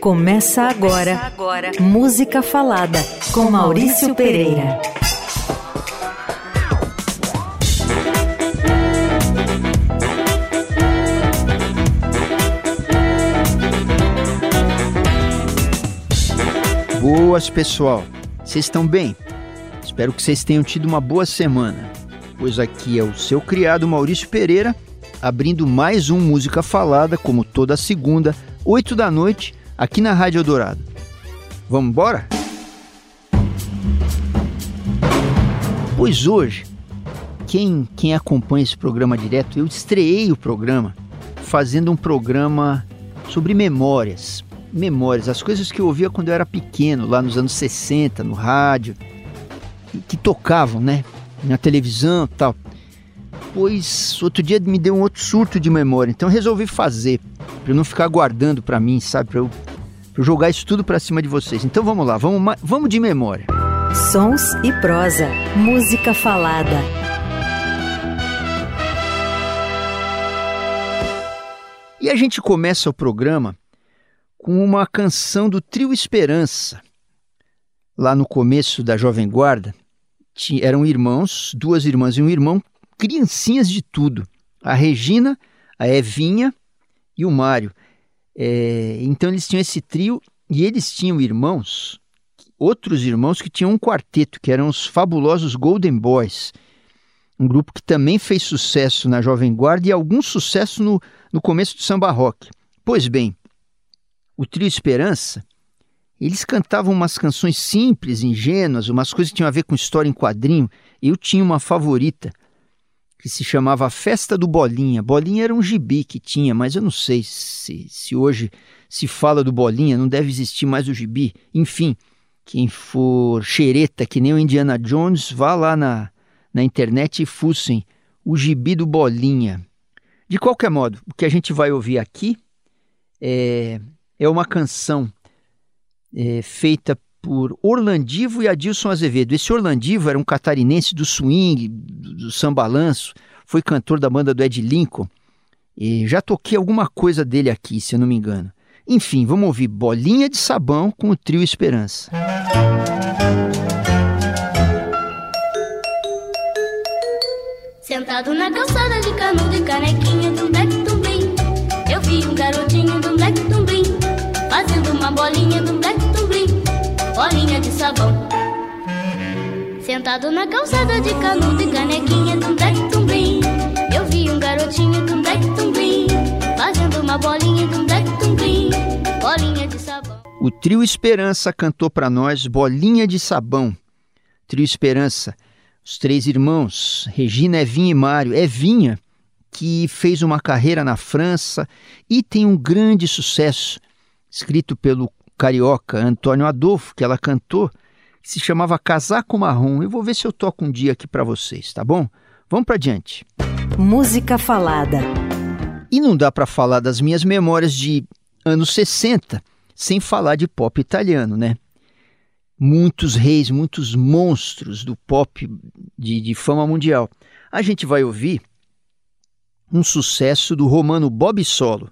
Começa agora, Começa agora. Música Falada com Maurício Pereira. Boas, pessoal. Vocês estão bem? Espero que vocês tenham tido uma boa semana. Pois aqui é o seu criado Maurício Pereira, abrindo mais um Música Falada, como toda segunda, 8 da noite, aqui na Rádio Eldorado. Vamos embora? Pois hoje, quem, quem acompanha esse programa direto, eu estreiei o programa fazendo um programa sobre memórias. Memórias, as coisas que eu ouvia quando eu era pequeno, lá nos anos 60, no rádio, que tocavam, né? Na televisão tal. Pois outro dia me deu um outro surto de memória, então resolvi fazer para não ficar guardando para mim, sabe? Para eu, eu, jogar isso tudo para cima de vocês. Então vamos lá, vamos, vamos de memória. Sons e prosa, música falada. E a gente começa o programa com uma canção do Trio Esperança. Lá no começo da Jovem Guarda, eram irmãos, duas irmãs e um irmão, criancinhas de tudo. A Regina, a Evinha e o Mário. É, então eles tinham esse trio e eles tinham irmãos, outros irmãos que tinham um quarteto, que eram os fabulosos Golden Boys. Um grupo que também fez sucesso na Jovem Guarda e algum sucesso no, no começo do samba rock. Pois bem, o trio Esperança, eles cantavam umas canções simples, ingênuas, umas coisas que tinham a ver com história em quadrinho. Eu tinha uma favorita, que se chamava Festa do Bolinha. Bolinha era um gibi que tinha, mas eu não sei se, se hoje se fala do Bolinha, não deve existir mais o gibi. Enfim, quem for xereta, que nem o Indiana Jones, vá lá na, na internet e fussem o gibi do Bolinha. De qualquer modo, o que a gente vai ouvir aqui é, é uma canção é, feita por Orlandivo e Adilson Azevedo. Esse Orlandivo era um catarinense do swing, do, do sambalanço, foi cantor da banda do Ed Lincoln. E já toquei alguma coisa dele aqui, se eu não me engano. Enfim, vamos ouvir Bolinha de Sabão com o trio Esperança. Sentado na calçada de canudo e canequinha bolinha de sabão. Sentado na calçada de canudo e canequinha um tumbrim. Eu vi um garotinho um tumbrim, fazendo uma bolinha um tumbrim, bolinha de sabão. O Trio Esperança cantou para nós Bolinha de Sabão. Trio Esperança, os três irmãos, Regina, Evinha e Mário. Evinha, que fez uma carreira na França e tem um grande sucesso, escrito pelo carioca Antônio Adolfo, que ela cantou, que se chamava Casaco Marrom. Eu vou ver se eu toco um dia aqui para vocês, tá bom? Vamos para diante. Música falada. E não dá para falar das minhas memórias de anos 60 sem falar de pop italiano, né? Muitos reis, muitos monstros do pop de, de fama mundial. A gente vai ouvir um sucesso do romano Bob Solo.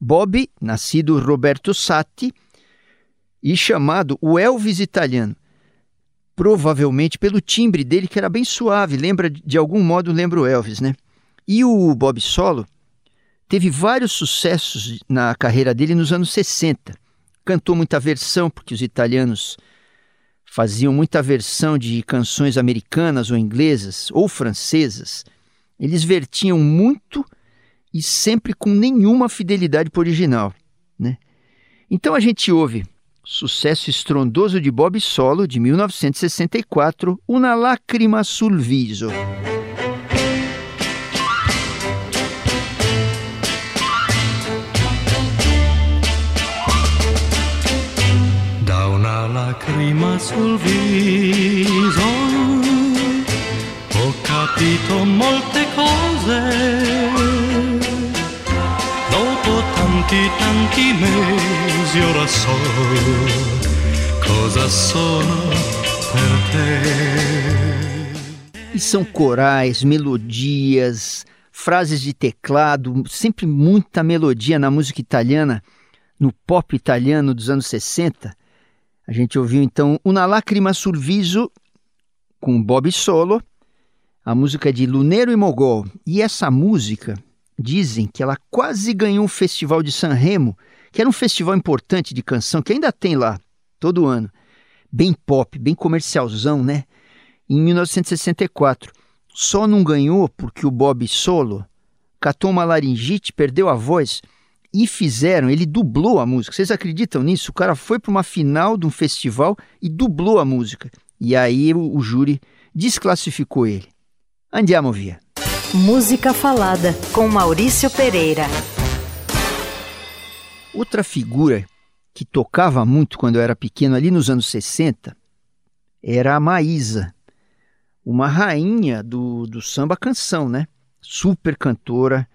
Bob, nascido Roberto Satti, e chamado o Elvis italiano. Provavelmente pelo timbre dele, que era bem suave, lembra de algum modo lembra o Elvis, né? E o Bob Solo teve vários sucessos na carreira dele nos anos 60. Cantou muita versão, porque os italianos faziam muita versão de canções americanas ou inglesas ou francesas. Eles vertiam muito e sempre com nenhuma fidelidade para o original, né? Então a gente ouve sucesso estrondoso de Bob Solo de 1964, Una lacrima sul viso. Da una lacrima sul viso ho capito molte cose tanti, tanti mesi ora so cosa sono per te. E são corais, melodias, frases de teclado, sempre muita melodia na música italiana no pop italiano dos anos 60. A gente ouviu então Una Lacrima sul Viso com Bob Solo, a música de Lunero e Mogol. E essa música, dizem que ela quase ganhou um festival de San Remo, que era um festival importante de canção, que ainda tem lá, todo ano. Bem pop, bem comercialzão, né? Em 1964. Só não ganhou porque o Bob Solo catou uma laringite, perdeu a voz e fizeram, ele dublou a música. Vocês acreditam nisso? O cara foi para uma final de um festival e dublou a música. E aí o, o júri desclassificou ele. Andiamo via. Música Falada com Maurício Pereira. Outra figura que tocava muito quando eu era pequeno, ali nos anos 60, era a Maísa, uma rainha do, do samba canção, né? Super cantora,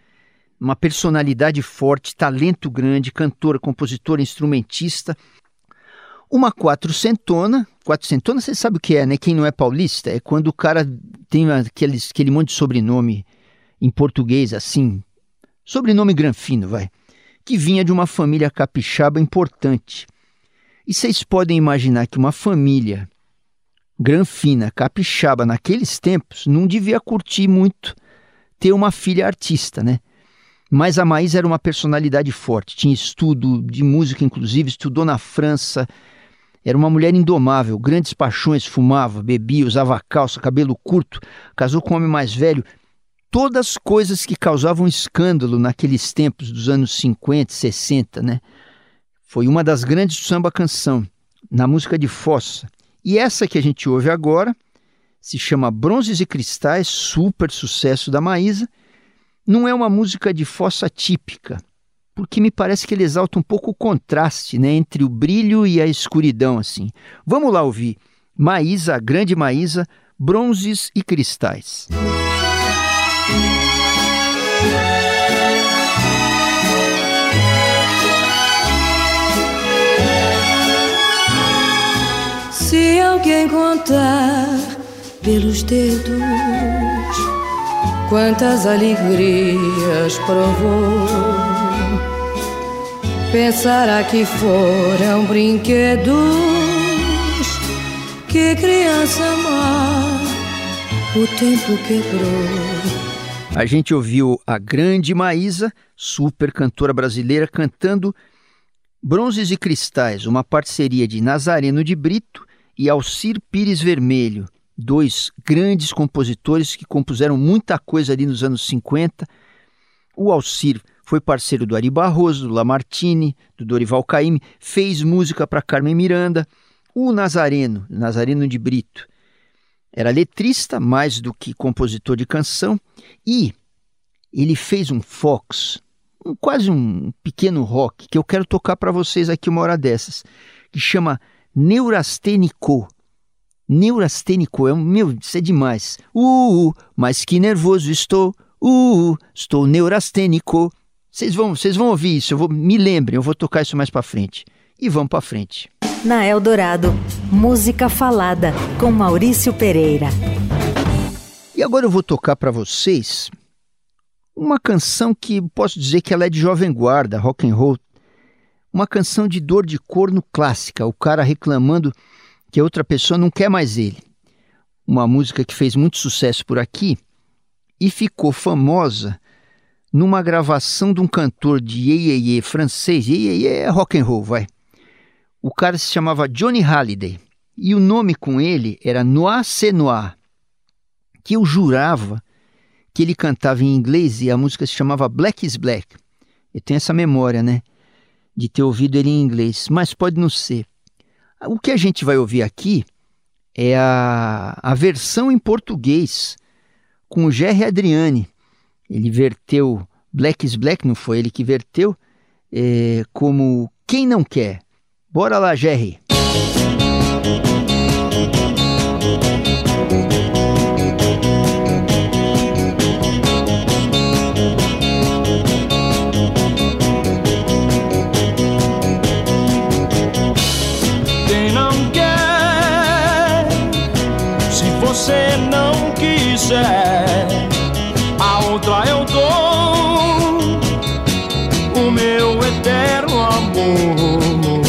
uma personalidade forte, talento grande, cantora, compositora, instrumentista. Uma quatrocentona, quatrocentona você sabe o que é, né? Quem não é paulista é quando o cara tem aqueles, aquele monte de sobrenome em português assim, sobrenome granfino, vai, que vinha de uma família capixaba importante. E vocês podem imaginar que uma família granfina, capixaba, naqueles tempos, não devia curtir muito ter uma filha artista, né? Mas a Maísa era uma personalidade forte, tinha estudo de música, inclusive, estudou na França. Era uma mulher indomável, grandes paixões, fumava, bebia, usava calça, cabelo curto, casou com um homem mais velho. Todas coisas que causavam escândalo naqueles tempos dos anos 50, 60, né? Foi uma das grandes samba canção, na música de fossa. E essa que a gente ouve agora se chama Bronzes e Cristais, super sucesso da Maísa não é uma música de fossa típica, porque me parece que ele exalta um pouco o contraste né, entre o brilho e a escuridão. assim. Vamos lá ouvir Maísa, a grande Maísa, Bronzes e Cristais. Se alguém contar pelos dedos quantas alegrias provou. Pensará que foram brinquedos que criança má o tempo quebrou. A gente ouviu a grande Maísa, super cantora brasileira, cantando Bronzes e Cristais, uma parceria de Nazareno de Brito e Alcir Pires Vermelho, dois grandes compositores que compuseram muita coisa ali nos anos 50. O Alcir foi parceiro do Ari Barroso, do Lamartine, do Dorival Caymmi, fez música para Carmen Miranda. O Nazareno, Nazareno de Brito, era letrista mais do que compositor de canção e ele fez um fox, um, quase um pequeno rock que eu quero tocar para vocês aqui uma hora dessas, que chama Neurastênico neurastênico, é, meu, isso é demais. Uh, uh, mas que nervoso estou. Uh, uh estou neurastênico. Vocês vão, vocês vão ouvir isso, eu vou, me lembrem, eu vou tocar isso mais para frente. E vamos para frente. Na Eldorado, música falada com Maurício Pereira. E agora eu vou tocar para vocês uma canção que posso dizer que ela é de jovem guarda, rock and roll. Uma canção de dor de corno clássica, o cara reclamando que outra pessoa não quer mais ele. Uma música que fez muito sucesso por aqui e ficou famosa numa gravação de um cantor de iê, francês. Iê, é rock and roll, vai. O cara se chamava Johnny Halliday e o nome com ele era Noir C'est Noir, que eu jurava que ele cantava em inglês e a música se chamava Black is Black. Eu tenho essa memória, né? De ter ouvido ele em inglês, mas pode não ser. O que a gente vai ouvir aqui é a, a versão em português com o Jerry Adriani. Ele verteu Black is Black, não foi ele que verteu, é, como Quem Não Quer. Bora lá, Jerry! Quiser, a outra eu dou o meu eterno amor.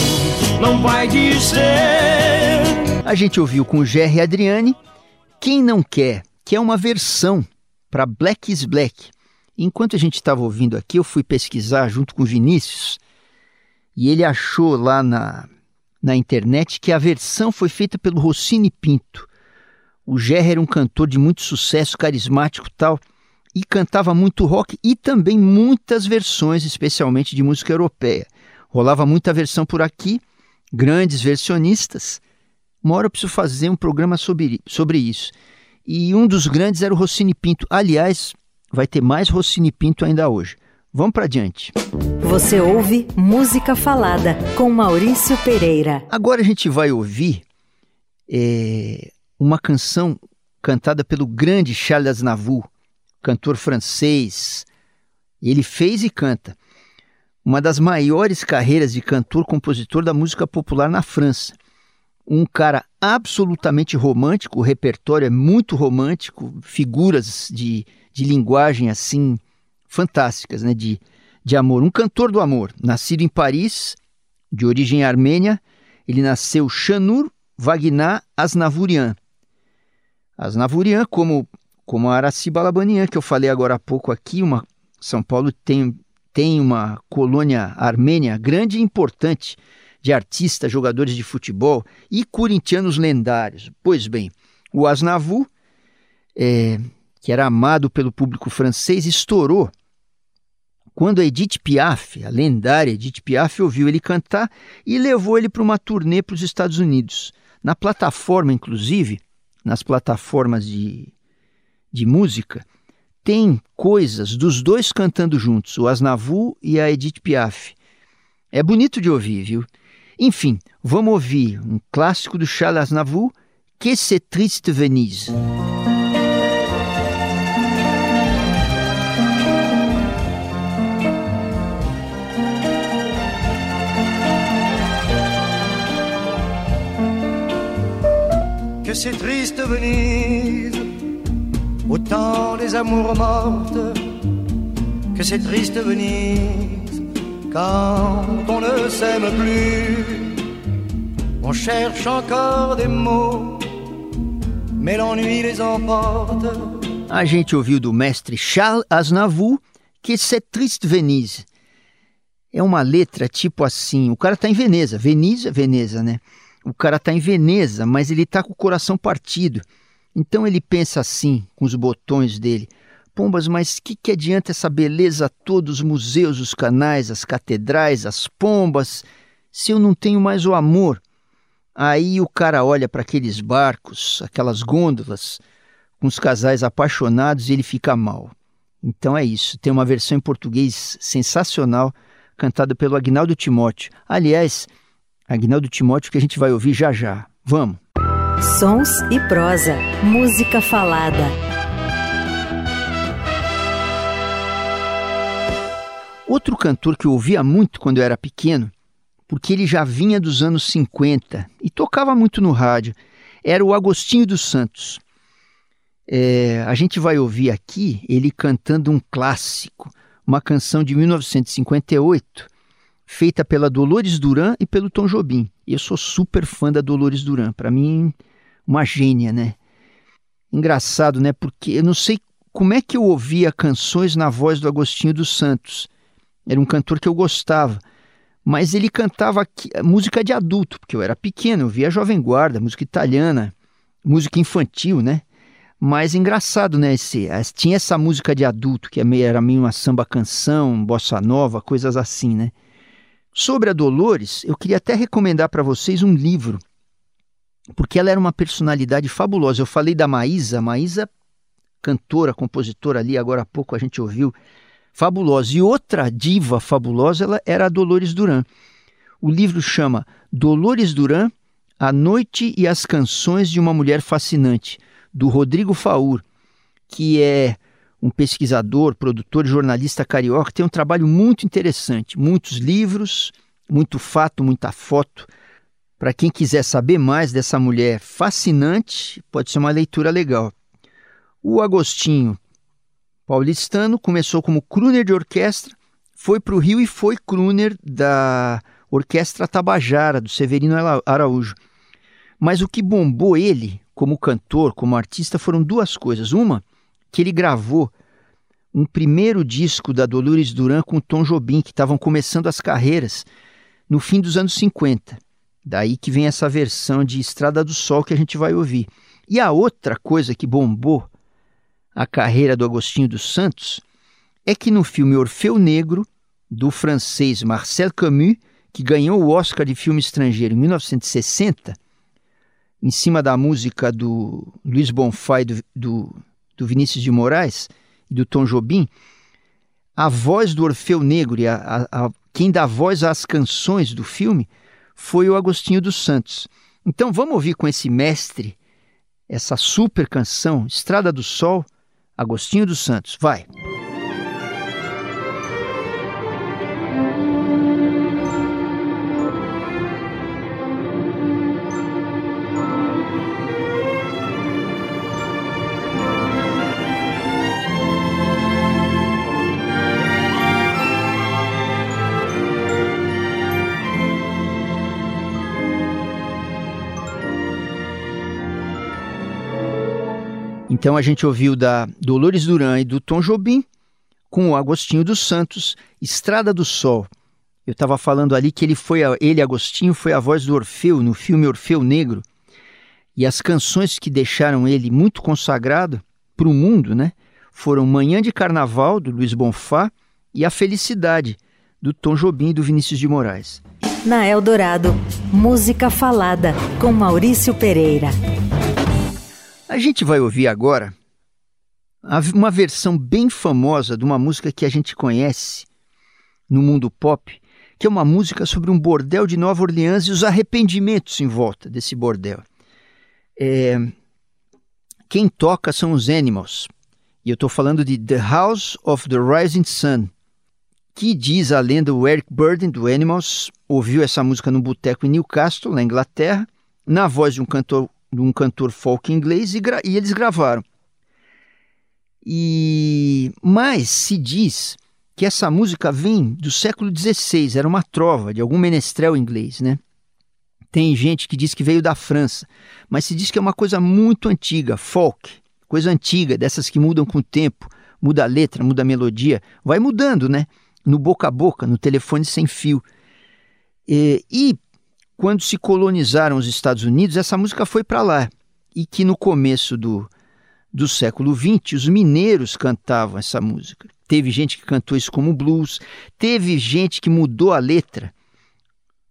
do you stare? A gente ouviu com Jerry Adriani Quem Não Quer, que é uma versão para Black is Black. Enquanto a gente estava ouvindo aqui, eu fui pesquisar junto com o Vinícius e ele achou lá na, na internet que a versão foi feita pelo Rossini Pinto. O Jerry era um cantor de muito sucesso, carismático tal, e cantava muito rock e também muitas versões, especialmente de música europeia. Rolava muita versão por aqui, grandes versionistas. Uma hora eu preciso fazer um programa sobre, sobre isso. E um dos grandes era o Rossini Pinto. Aliás, vai ter mais Rossini Pinto ainda hoje. Vamos para diante. Você ouve Música Falada com Maurício Pereira. Agora a gente vai ouvir é, uma canção cantada pelo grande Charles Aznavour, cantor francês. Ele fez e canta uma das maiores carreiras de cantor-compositor da música popular na França. Um cara absolutamente romântico, o repertório é muito romântico, figuras de, de linguagem assim fantásticas, né, de, de amor. Um cantor do amor, nascido em Paris, de origem armênia, ele nasceu Chanur Wagner Aznavourian. Aznavourian, como, como a Araci Balabanian, que eu falei agora há pouco aqui, uma, São Paulo tem tem uma colônia armênia grande e importante de artistas, jogadores de futebol e corintianos lendários. Pois bem, o Asnavu, é, que era amado pelo público francês, estourou quando a Edith Piaf, a lendária Edith Piaf, ouviu ele cantar e levou ele para uma turnê para os Estados Unidos. Na plataforma, inclusive, nas plataformas de, de música, tem coisas dos dois cantando juntos, o Asnavu e a Edith Piaf. É bonito de ouvir, viu? Enfim, vamos ouvir um clássico do Charles Aznavour, Que c'est triste Venise. Que c'est triste Venise au temps des amours mortes, que c'est triste Venise quand on ne s'aime plus. On cherche encore des mots, mais l'ennui les emporte. A gente ouviu do mestre Charles Aznavour que c'est triste Venise. É uma letra tipo assim, o cara tá em Veneza, Veneza, Veneza, né? O cara tá em Veneza, mas ele tá com o coração partido. Então ele pensa assim, com os botões dele: Pombas, mas que, que adianta essa beleza toda, os museus, os canais, as catedrais, as pombas, se eu não tenho mais o amor? Aí o cara olha para aqueles barcos, aquelas gôndolas, com os casais apaixonados e ele fica mal. Então é isso. Tem uma versão em português sensacional, cantada pelo Agnaldo Timóteo. Aliás, Agnaldo Timóteo que a gente vai ouvir já já. Vamos! Sons e prosa. Música falada. Outro cantor que eu ouvia muito quando eu era pequeno, porque ele já vinha dos anos 50 e tocava muito no rádio, era o Agostinho dos Santos. É, a gente vai ouvir aqui ele cantando um clássico, uma canção de 1958, feita pela Dolores Duran e pelo Tom Jobim. Eu sou super fã da Dolores Duran. Para mim, uma gênia, né? Engraçado, né? Porque eu não sei como é que eu ouvia canções na voz do Agostinho dos Santos. Era um cantor que eu gostava. Mas ele cantava aqui, música de adulto, porque eu era pequeno, eu via Jovem Guarda, música italiana, música infantil, né? Mas engraçado, né? Esse, tinha essa música de adulto, que é era meio uma samba canção, bossa nova, coisas assim, né? Sobre a Dolores, eu queria até recomendar para vocês um livro porque ela era uma personalidade fabulosa. Eu falei da Maísa, Maísa, cantora, compositora ali, agora há pouco a gente ouviu, fabulosa. E outra diva fabulosa ela era a Dolores Duran. O livro chama Dolores Duran, A Noite e as Canções de uma Mulher Fascinante, do Rodrigo Faur, que é um pesquisador, produtor, jornalista carioca, tem um trabalho muito interessante, muitos livros, muito fato, muita foto para quem quiser saber mais dessa mulher fascinante, pode ser uma leitura legal. O Agostinho Paulistano começou como crooner de orquestra, foi para o Rio e foi crooner da Orquestra Tabajara, do Severino Araújo. Mas o que bombou ele, como cantor, como artista, foram duas coisas. Uma, que ele gravou um primeiro disco da Dolores Duran com Tom Jobim, que estavam começando as carreiras no fim dos anos 50. Daí que vem essa versão de Estrada do Sol que a gente vai ouvir. E a outra coisa que bombou a carreira do Agostinho dos Santos é que no filme Orfeu Negro, do francês Marcel Camus, que ganhou o Oscar de filme estrangeiro em 1960, em cima da música do Luiz Bonfá e do, do, do Vinícius de Moraes e do Tom Jobim, a voz do Orfeu Negro e a, a, a, quem dá voz às canções do filme foi o Agostinho dos Santos. Então vamos ouvir com esse mestre essa super canção, Estrada do Sol, Agostinho dos Santos. Vai! Então a gente ouviu da Dolores Duran e do Tom Jobim com o Agostinho dos Santos, Estrada do Sol. Eu estava falando ali que ele foi, ele Agostinho foi a voz do Orfeu no filme Orfeu Negro. E as canções que deixaram ele muito consagrado para o mundo, né, foram Manhã de Carnaval do Luiz Bonfá e A Felicidade do Tom Jobim e do Vinícius de Moraes. Na Eldorado, música falada com Maurício Pereira. A gente vai ouvir agora uma versão bem famosa de uma música que a gente conhece no mundo pop, que é uma música sobre um bordel de Nova Orleans e os arrependimentos em volta desse bordel. É... Quem toca são os Animals, e eu estou falando de The House of the Rising Sun, que diz a lenda o Eric Burden do Animals ouviu essa música no boteco em Newcastle, na Inglaterra, na voz de um cantor de um cantor folk inglês e, e eles gravaram. E mas se diz que essa música vem do século XVI, era uma trova de algum menestrel inglês, né? Tem gente que diz que veio da França, mas se diz que é uma coisa muito antiga, folk, coisa antiga, dessas que mudam com o tempo, muda a letra, muda a melodia, vai mudando, né? No boca a boca, no telefone sem fio. E, e quando se colonizaram os Estados Unidos, essa música foi para lá. E que no começo do, do século XX, os mineiros cantavam essa música. Teve gente que cantou isso como blues, teve gente que mudou a letra,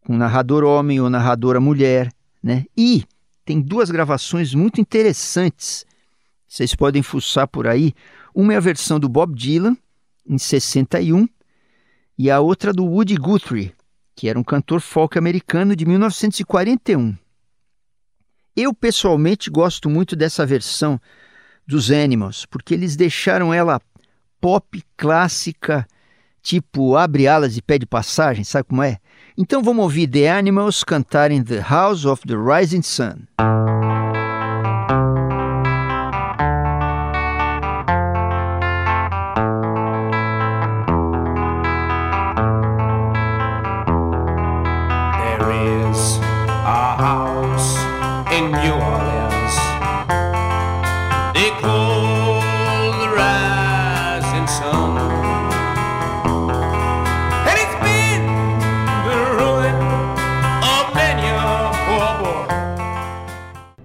com narrador homem ou narradora mulher, né? E tem duas gravações muito interessantes. Vocês podem fuçar por aí. Uma é a versão do Bob Dylan, em 61, e a outra do Woody Guthrie, que era um cantor folk americano de 1941. Eu pessoalmente gosto muito dessa versão dos Animals, porque eles deixaram ela pop clássica, tipo abre alas e pede passagem, sabe como é? Então vamos ouvir The Animals cantarem The House of the Rising Sun.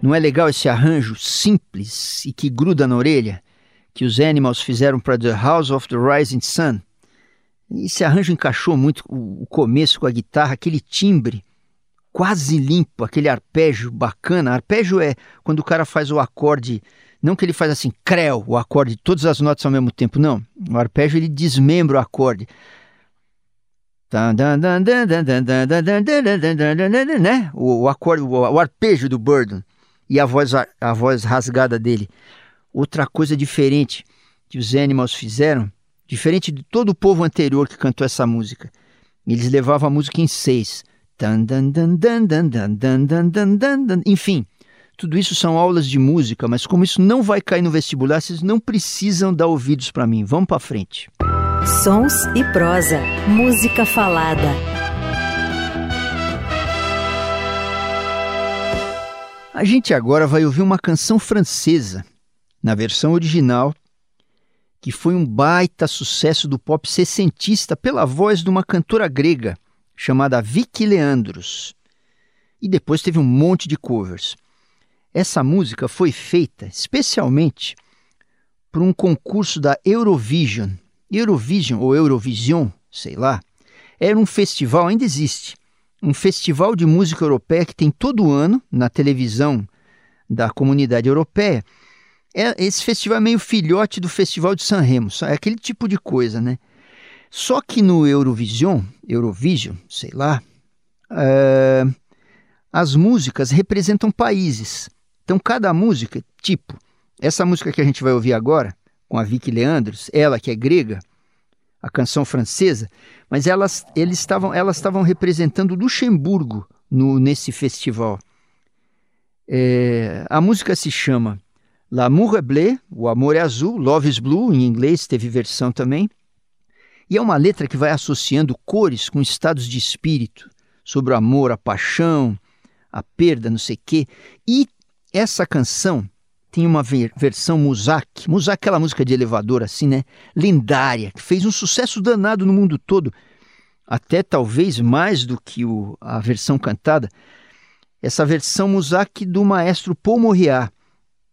Não é legal esse arranjo simples e que gruda na orelha que os Animals fizeram para The House of the Rising Sun? Esse arranjo encaixou muito o começo com a guitarra, aquele timbre quase limpo, aquele arpégio bacana. Arpégio é quando o cara faz o acorde, não que ele faz assim, creu, o acorde, todas as notas ao mesmo tempo, não. O arpégio ele desmembra o acorde. Né? O, o acorde, o, o arpejo do Burden e a voz, a voz rasgada dele. Outra coisa diferente que os Animals fizeram, diferente de todo o povo anterior que cantou essa música, eles levavam a música em seis. Enfim, tudo isso são aulas de música, mas como isso não vai cair no vestibular, vocês não precisam dar ouvidos para mim. Vamos para frente. Sons e prosa, música falada. A gente agora vai ouvir uma canção francesa, na versão original, que foi um baita sucesso do pop sessentista pela voz de uma cantora grega chamada Vicky Leandros. E depois teve um monte de covers. Essa música foi feita especialmente para um concurso da Eurovision. Eurovision ou Eurovision, sei lá, era um festival, ainda existe, um festival de música europeia que tem todo ano na televisão da comunidade europeia. É, esse festival é meio filhote do Festival de San Remo, é aquele tipo de coisa, né? Só que no Eurovision, Eurovision, sei lá, é, as músicas representam países. Então cada música, tipo, essa música que a gente vai ouvir agora, com a Vicky Leandros, ela que é grega, a canção francesa, mas elas, eles estavam, elas estavam representando Luxemburgo no, nesse festival. É, a música se chama L'amour est bleu, o amor é azul, Love is blue, em inglês teve versão também. E é uma letra que vai associando cores com estados de espírito, sobre o amor, a paixão, a perda, não sei o quê. E essa canção tem uma ver versão Muzak. Muzak é aquela música de elevador assim, né? Lendária, que fez um sucesso danado no mundo todo, até talvez mais do que o, a versão cantada. Essa versão Muzak do maestro Paul Morriat,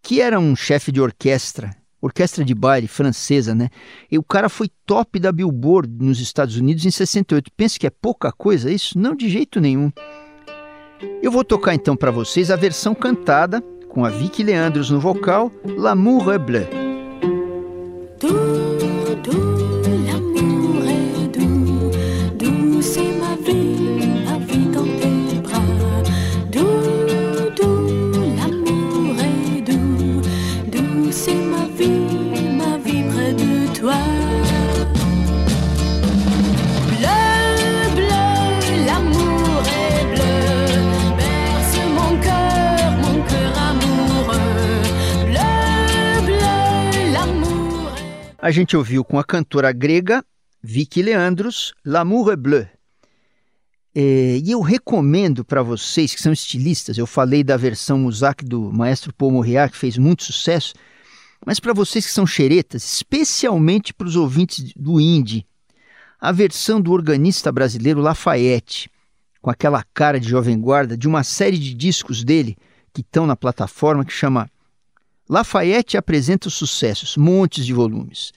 que era um chefe de orquestra, orquestra de baile francesa, né? E o cara foi top da Billboard nos Estados Unidos em 68. Pensa que é pouca coisa isso? Não, de jeito nenhum. Eu vou tocar então para vocês a versão cantada com a Vicky Leandros no vocal, L'amour est bleu. A gente ouviu com a cantora grega Vicky Leandros, L'amour est bleu. É, e eu recomendo para vocês que são estilistas, eu falei da versão Muzak do maestro Paul Morriat, que fez muito sucesso, mas para vocês que são xeretas, especialmente para os ouvintes do indie, a versão do organista brasileiro Lafayette, com aquela cara de jovem guarda, de uma série de discos dele que estão na plataforma que chama Lafayette apresenta os sucessos, montes de volumes.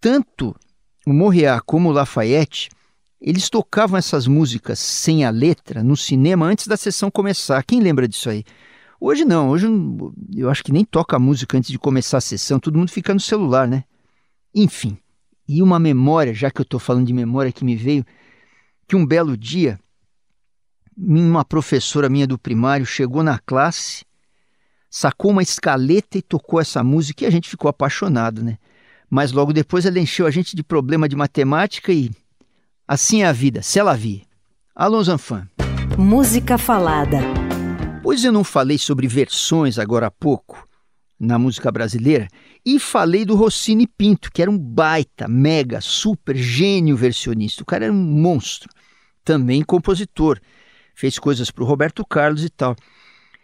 Tanto o Morriat como o Lafayette, eles tocavam essas músicas sem a letra no cinema antes da sessão começar. Quem lembra disso aí? Hoje não, hoje eu acho que nem toca a música antes de começar a sessão, todo mundo fica no celular, né? Enfim, e uma memória, já que eu estou falando de memória que me veio, que um belo dia, uma professora minha do primário chegou na classe sacou uma escaleta e tocou essa música e a gente ficou apaixonado, né? Mas logo depois ela encheu a gente de problema de matemática e assim é a vida, se ela vir. Alô, Zanfan. Música falada. Pois eu não falei sobre versões agora há pouco na música brasileira e falei do Rossini Pinto, que era um baita, mega, super gênio versionista. O cara era um monstro, também compositor. Fez coisas para o Roberto Carlos e tal.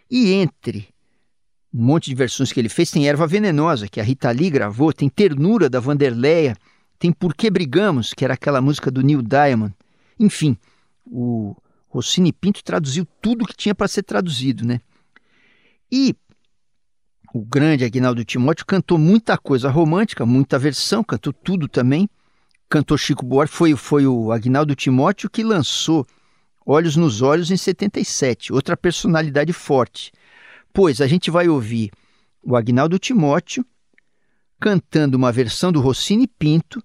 E entre um monte de versões que ele fez. Tem Erva Venenosa, que a Rita Lee gravou, tem Ternura, da Vanderleia, tem Por Que Brigamos, que era aquela música do Neil Diamond. Enfim, o Rossini Pinto traduziu tudo que tinha para ser traduzido, né? E o grande Agnaldo Timóteo cantou muita coisa romântica, muita versão, cantou tudo também. Cantou Chico Buarque, foi, foi o Agnaldo Timóteo que lançou Olhos nos Olhos em 77, outra personalidade forte. Depois a gente vai ouvir o Agnaldo Timóteo cantando uma versão do Rossini Pinto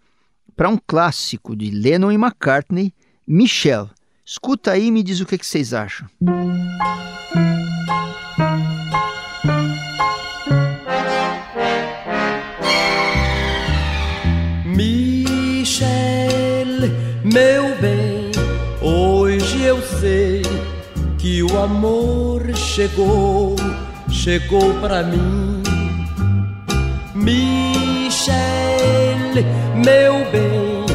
para um clássico de Lennon e McCartney, Michel. Escuta aí e me diz o que, que vocês acham. Michel, meu bem, hoje eu sei que o amor chegou chegou para mim. Michel, meu bem,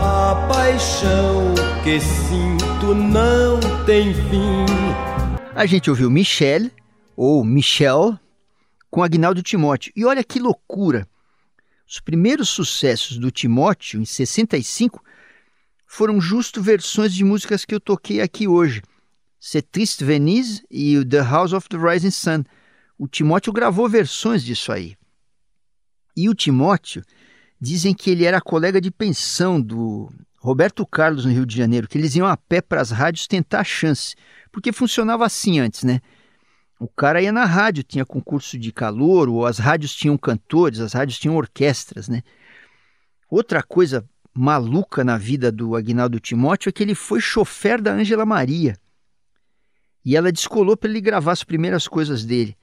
a paixão que sinto não tem fim. A gente ouviu Michel ou Michelle, com Agnaldo Timóteo. E olha que loucura! Os primeiros sucessos do Timóteo, em 65, foram justo versões de músicas que eu toquei aqui hoje. C'est Triste Venise e The House of the Rising Sun. O Timóteo gravou versões disso aí. E o Timóteo, dizem que ele era colega de pensão do Roberto Carlos no Rio de Janeiro, que eles iam a pé para as rádios tentar a chance, porque funcionava assim antes, né? O cara ia na rádio, tinha concurso de calor, ou as rádios tinham cantores, as rádios tinham orquestras, né? Outra coisa maluca na vida do Agnaldo Timóteo é que ele foi chofer da Ângela Maria. E ela descolou para ele gravar as primeiras coisas dele.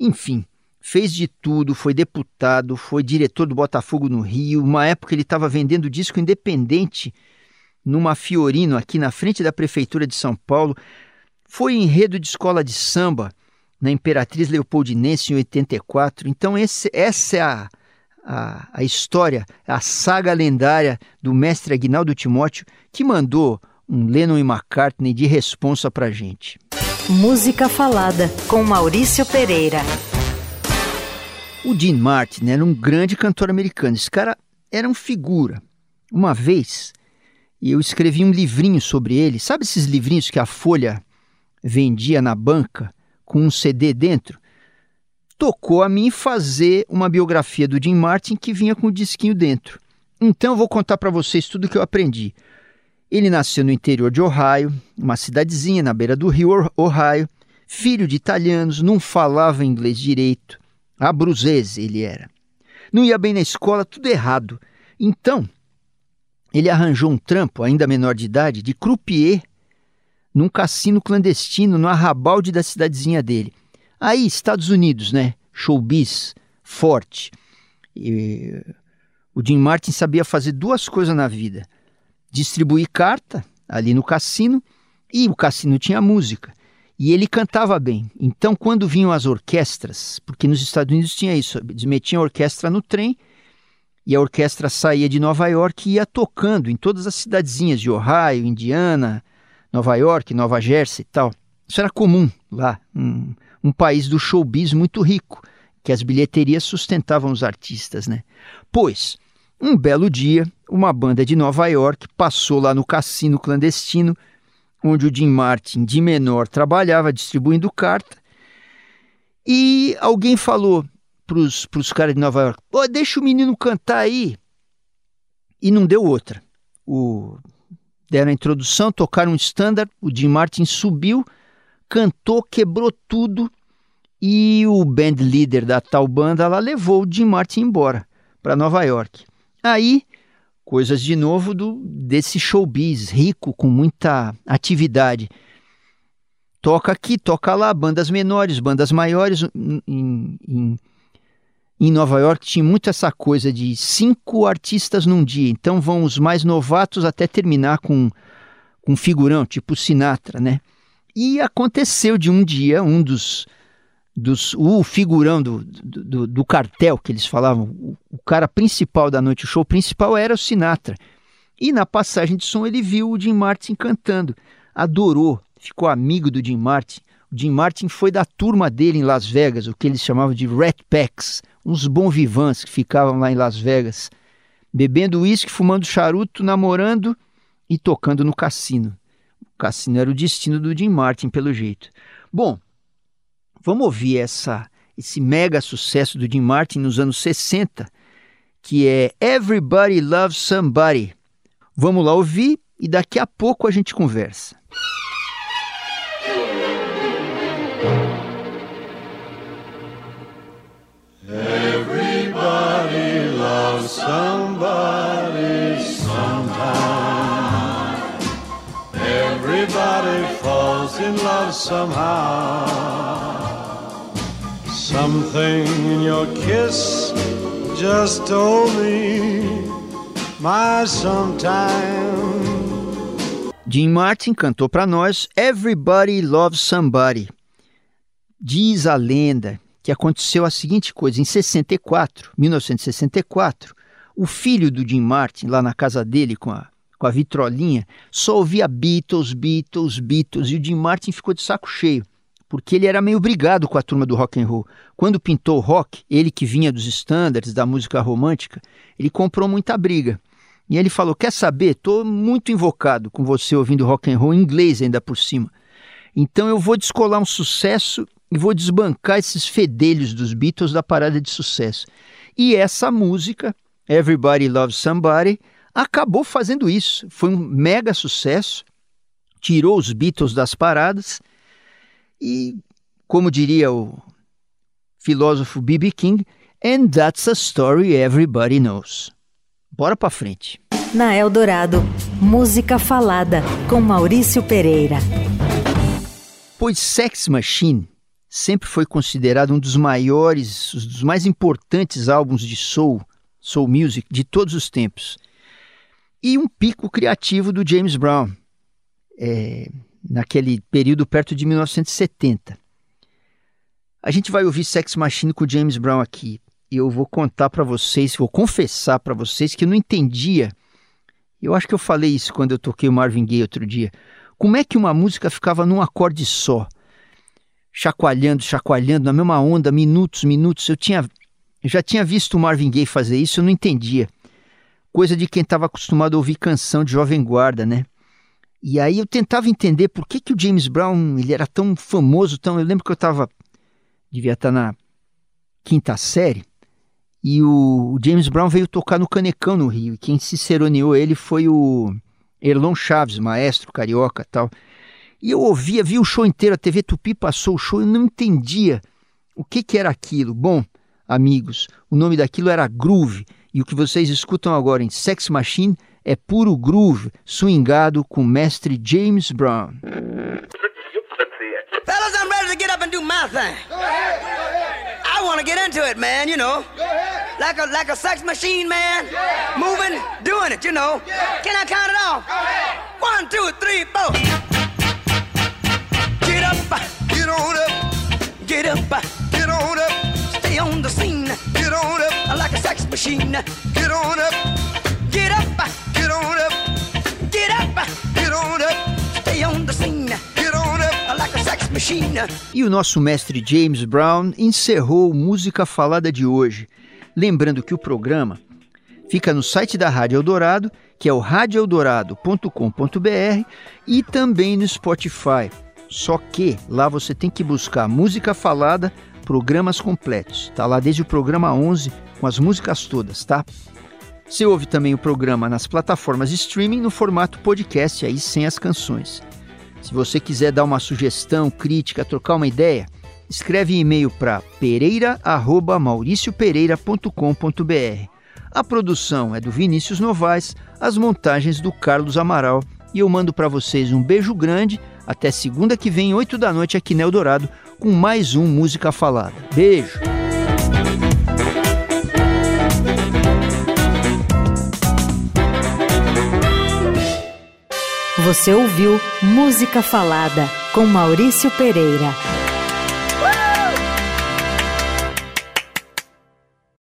Enfim, fez de tudo, foi deputado, foi diretor do Botafogo no Rio. Uma época ele estava vendendo disco independente numa Fiorino aqui na frente da prefeitura de São Paulo. Foi enredo de escola de samba na Imperatriz Leopoldinense em 84. Então, esse, essa é a, a, a história, a saga lendária do mestre Aguinaldo Timóteo, que mandou um Lennon e McCartney de responsa pra gente. Música Falada, com Maurício Pereira. O Dean Martin era um grande cantor americano. Esse cara era um figura. Uma vez, eu escrevi um livrinho sobre ele. Sabe esses livrinhos que a Folha vendia na banca? com um CD dentro, tocou a mim fazer uma biografia do Jim Martin que vinha com o disquinho dentro. Então eu vou contar para vocês tudo que eu aprendi. Ele nasceu no interior de Ohio, uma cidadezinha na beira do rio Ohio, filho de italianos, não falava inglês direito, abruzese ele era. Não ia bem na escola, tudo errado. Então, ele arranjou um trampo, ainda menor de idade, de croupier num cassino clandestino no arrabalde da cidadezinha dele. Aí, Estados Unidos, né? Showbiz, forte. E, o Jim Martin sabia fazer duas coisas na vida: distribuir carta ali no cassino e o cassino tinha música. E ele cantava bem. Então, quando vinham as orquestras, porque nos Estados Unidos tinha isso, eles metiam a orquestra no trem e a orquestra saía de Nova York e ia tocando em todas as cidadezinhas de Ohio, Indiana, Nova York, Nova Jersey e tal. Isso era comum lá, um, um país do showbiz muito rico, que as bilheterias sustentavam os artistas, né? Pois, um belo dia, uma banda de Nova York passou lá no cassino clandestino, onde o Jim Martin, de menor, trabalhava distribuindo carta, e alguém falou para os caras de Nova York: oh, deixa o menino cantar aí. E não deu outra. O deram a introdução, tocaram um standard, o Jim Martin subiu, cantou, quebrou tudo e o band leader da tal banda lá levou o Jim Martin embora para Nova York. Aí, coisas de novo do desse showbiz rico com muita atividade. Toca aqui, toca lá, bandas menores, bandas maiores, em, em em Nova York tinha muito essa coisa de cinco artistas num dia. Então vão os mais novatos até terminar com um figurão, tipo Sinatra, né? E aconteceu de um dia, um dos. Dos o figurão do, do, do cartel que eles falavam, o, o cara principal da noite, o show principal era o Sinatra. E na passagem de som ele viu o Jim Martin cantando, adorou, ficou amigo do Jim Martin. O Jim Martin foi da turma dele em Las Vegas, o que eles chamavam de Rat Packs, uns bons vivants que ficavam lá em Las Vegas, bebendo uísque, fumando charuto, namorando e tocando no cassino. O cassino era o destino do Jim Martin, pelo jeito. Bom, vamos ouvir essa, esse mega sucesso do Jim Martin nos anos 60, que é Everybody Loves Somebody. Vamos lá ouvir e daqui a pouco a gente conversa. somebody sometime. Everybody falls in love somehow. Something in your kiss just told me my sometime. Jim Martin cantou para nós Everybody Loves Somebody. Diz a lenda que aconteceu a seguinte coisa: em 64, 1964, o filho do Jim Martin, lá na casa dele com a, com a vitrolinha, só ouvia Beatles, Beatles, Beatles, e o Jim Martin ficou de saco cheio. Porque ele era meio brigado com a turma do rock and roll. Quando pintou o rock, ele que vinha dos estándares da música romântica, ele comprou muita briga. E ele falou: "Quer saber? Tô muito invocado com você ouvindo rock and roll em inglês ainda por cima. Então eu vou descolar um sucesso e vou desbancar esses fedelhos dos Beatles da parada de sucesso". E essa música, Everybody Loves Somebody, acabou fazendo isso. Foi um mega sucesso, tirou os Beatles das paradas e, como diria o filósofo B.B. King, and that's a story everybody knows. Bora para frente. Na Eldorado, música falada com Maurício Pereira. Pois Sex Machine sempre foi considerado um dos maiores, um dos mais importantes álbuns de soul, soul music de todos os tempos. E um pico criativo do James Brown, é, naquele período perto de 1970. A gente vai ouvir Sex Machine com James Brown aqui. E eu vou contar para vocês, vou confessar para vocês que eu não entendia. Eu acho que eu falei isso quando eu toquei o Marvin Gaye outro dia. Como é que uma música ficava num acorde só? Chacoalhando, chacoalhando, na mesma onda, minutos, minutos. Eu tinha já tinha visto o Marvin Gaye fazer isso, eu não entendia. Coisa de quem estava acostumado a ouvir canção de jovem guarda, né? E aí eu tentava entender por que, que o James Brown ele era tão famoso, tão. Eu lembro que eu estava devia estar tá na quinta série e o, James Brown veio tocar no Canecão no Rio. E quem ciceroneou ele foi o Erlon Chaves, maestro carioca, tal. E eu ouvia, vi o show inteiro, a TV Tupi passou o show, eu não entendia o que, que era aquilo. Bom, amigos, o nome daquilo era Groove. E o que vocês escutam agora em Sex Machine é puro groove, swingado com o mestre James Brown. Fellas, I'm ready to get up and do my thing. I want to get into it, man, you know. Like a like a sex machine, man. Moving, doing it, you know. Can I count it off? One, two, three, four. Get up, get on up, get up, get on up. Stay on the scene, get on up. Like a sex machine, get on up, get up, get on up, get up, get on up. Stay on the scene, get on up. Like a sex machine. E o nosso mestre James Brown encerrou Música Falada de hoje. Lembrando que o programa fica no site da Rádio Eldorado, que é o radioeldorado.com.br e também no Spotify. Só que lá você tem que buscar música falada, programas completos. Tá lá desde o programa 11 com as músicas todas, tá? Você ouve também o programa nas plataformas de streaming no formato podcast aí sem as canções. Se você quiser dar uma sugestão, crítica, trocar uma ideia, escreve e-mail para pereira@mauriciopereira.com.br. A produção é do Vinícius Novaes, as montagens do Carlos Amaral e eu mando para vocês um beijo grande. Até segunda que vem, 8 da noite, aqui na Eldorado, com mais um Música Falada. Beijo! Você ouviu Música Falada com Maurício Pereira.